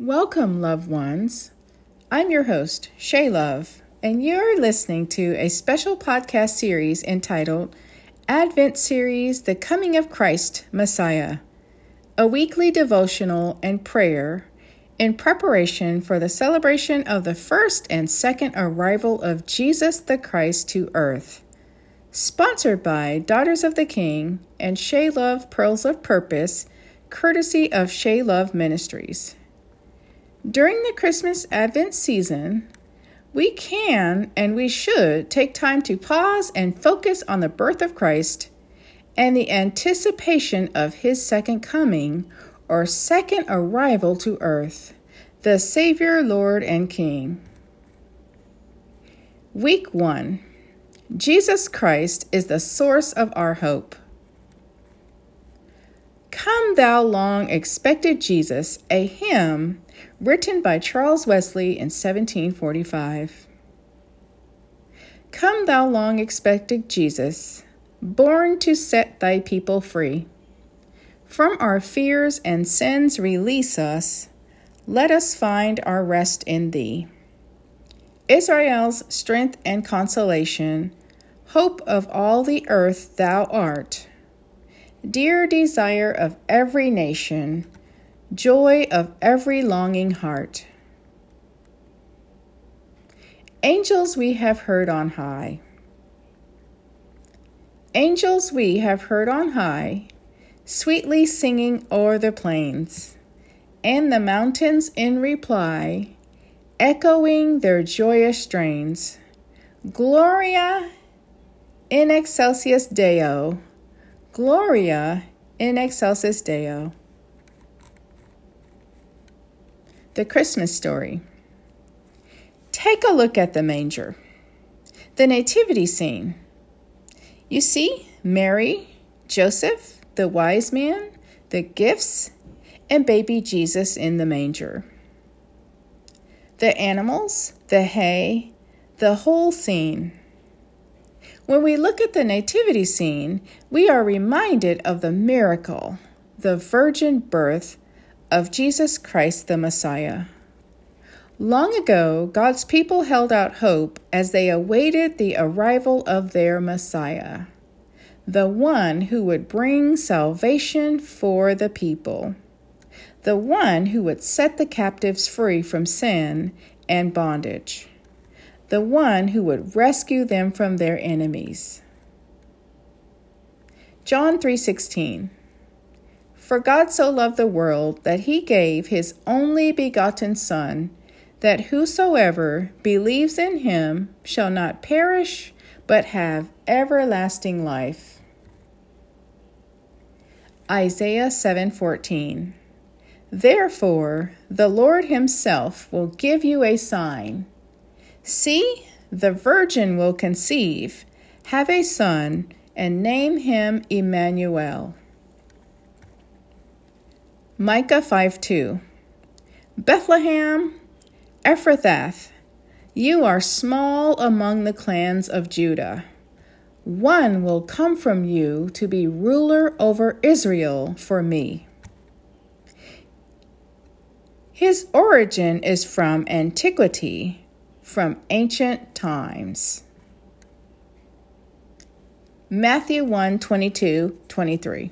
Welcome, loved ones. I'm your host, Shay Love, and you're listening to a special podcast series entitled Advent Series The Coming of Christ Messiah, a weekly devotional and prayer in preparation for the celebration of the first and second arrival of Jesus the Christ to earth. Sponsored by Daughters of the King and Shay Love Pearls of Purpose, courtesy of Shay Love Ministries. During the Christmas Advent season, we can and we should take time to pause and focus on the birth of Christ and the anticipation of his second coming or second arrival to earth, the Savior, Lord, and King. Week 1 Jesus Christ is the source of our hope. Thou long expected Jesus, a hymn written by Charles Wesley in 1745. Come, thou long expected Jesus, born to set thy people free. From our fears and sins release us. Let us find our rest in thee. Israel's strength and consolation, hope of all the earth thou art. Dear desire of every nation, joy of every longing heart. Angels we have heard on high. Angels we have heard on high sweetly singing o'er the plains, and the mountains in reply, echoing their joyous strains. Gloria in excelsis Deo, Gloria in excelsis Deo. The Christmas Story. Take a look at the manger, the nativity scene. You see Mary, Joseph, the wise man, the gifts, and baby Jesus in the manger. The animals, the hay, the whole scene. When we look at the nativity scene, we are reminded of the miracle, the virgin birth of Jesus Christ the Messiah. Long ago, God's people held out hope as they awaited the arrival of their Messiah the one who would bring salvation for the people, the one who would set the captives free from sin and bondage, the one who would rescue them from their enemies. John 3:16 For God so loved the world that he gave his only begotten son that whosoever believes in him shall not perish but have everlasting life. Isaiah 7:14 Therefore the Lord himself will give you a sign See the virgin will conceive have a son and name him Emmanuel. Micah 5:2 Bethlehem Ephrathah you are small among the clans of Judah. One will come from you to be ruler over Israel for me. His origin is from antiquity, from ancient times. Matthew 1 22 23.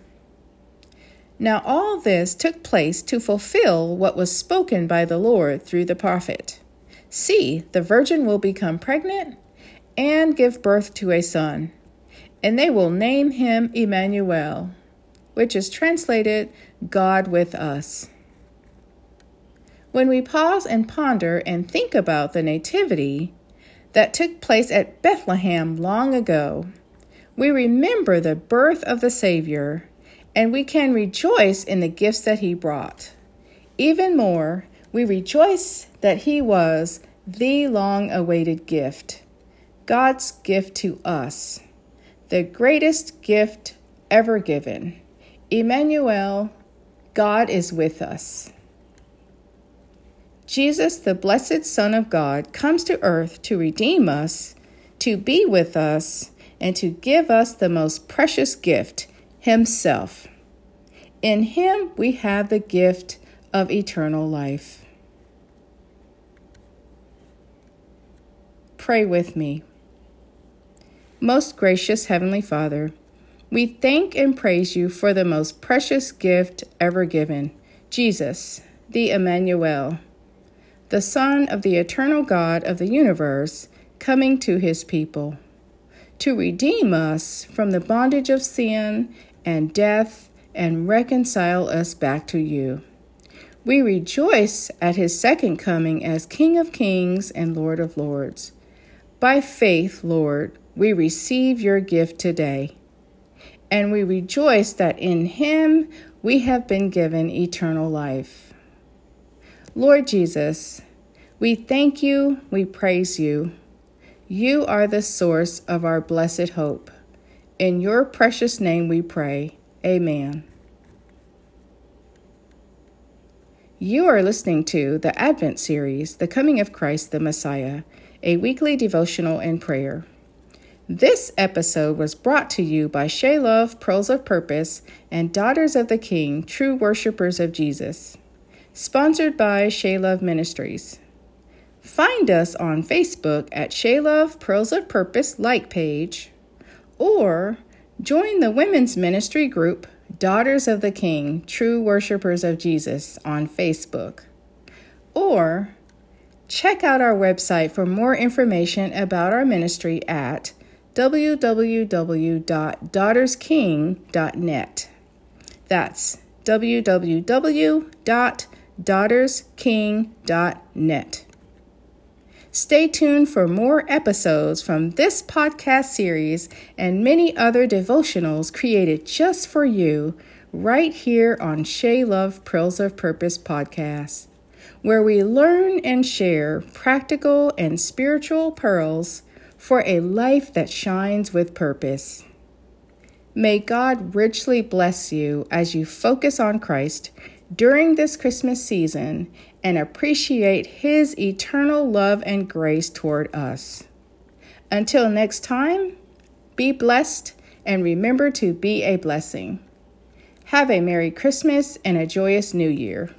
Now all this took place to fulfill what was spoken by the Lord through the prophet. See, the virgin will become pregnant and give birth to a son and they will name him Emmanuel, which is translated God with us. When we pause and ponder and think about the Nativity that took place at Bethlehem long ago, we remember the birth of the Savior and we can rejoice in the gifts that He brought. Even more, we rejoice that He was the long awaited gift, God's gift to us the greatest gift ever given. Emmanuel, God is with us. Jesus, the blessed Son of God, comes to earth to redeem us, to be with us, and to give us the most precious gift, Himself. In Him we have the gift of eternal life. Pray with me. Most gracious Heavenly Father, we thank and praise you for the most precious gift ever given Jesus, the Emmanuel the Son of the eternal God of the universe, coming to his people to redeem us from the bondage of sin and death and reconcile us back to you. We rejoice at his second coming as King of Kings and Lord of Lords. By faith, Lord, we receive your gift today. And we rejoice that in him we have been given eternal life. Lord Jesus, we thank you, we praise you. You are the source of our blessed hope. In your precious name we pray. Amen. You are listening to the Advent series, The Coming of Christ the Messiah, a weekly devotional and prayer. This episode was brought to you by Shay Love, Pearls of Purpose, and Daughters of the King, True Worshippers of Jesus. Sponsored by Shay Love Ministries. Find us on Facebook at Shay Love Pearls of Purpose like page, or join the women's ministry group Daughters of the King, True Worshippers of Jesus on Facebook. Or check out our website for more information about our ministry at www.daughtersking.net. That's www.daughtersking.net. Stay tuned for more episodes from this podcast series and many other devotionals created just for you right here on Shay Love Pearls of Purpose podcast, where we learn and share practical and spiritual pearls for a life that shines with purpose. May God richly bless you as you focus on Christ during this Christmas season and appreciate His eternal love and grace toward us. Until next time, be blessed and remember to be a blessing. Have a Merry Christmas and a joyous New Year.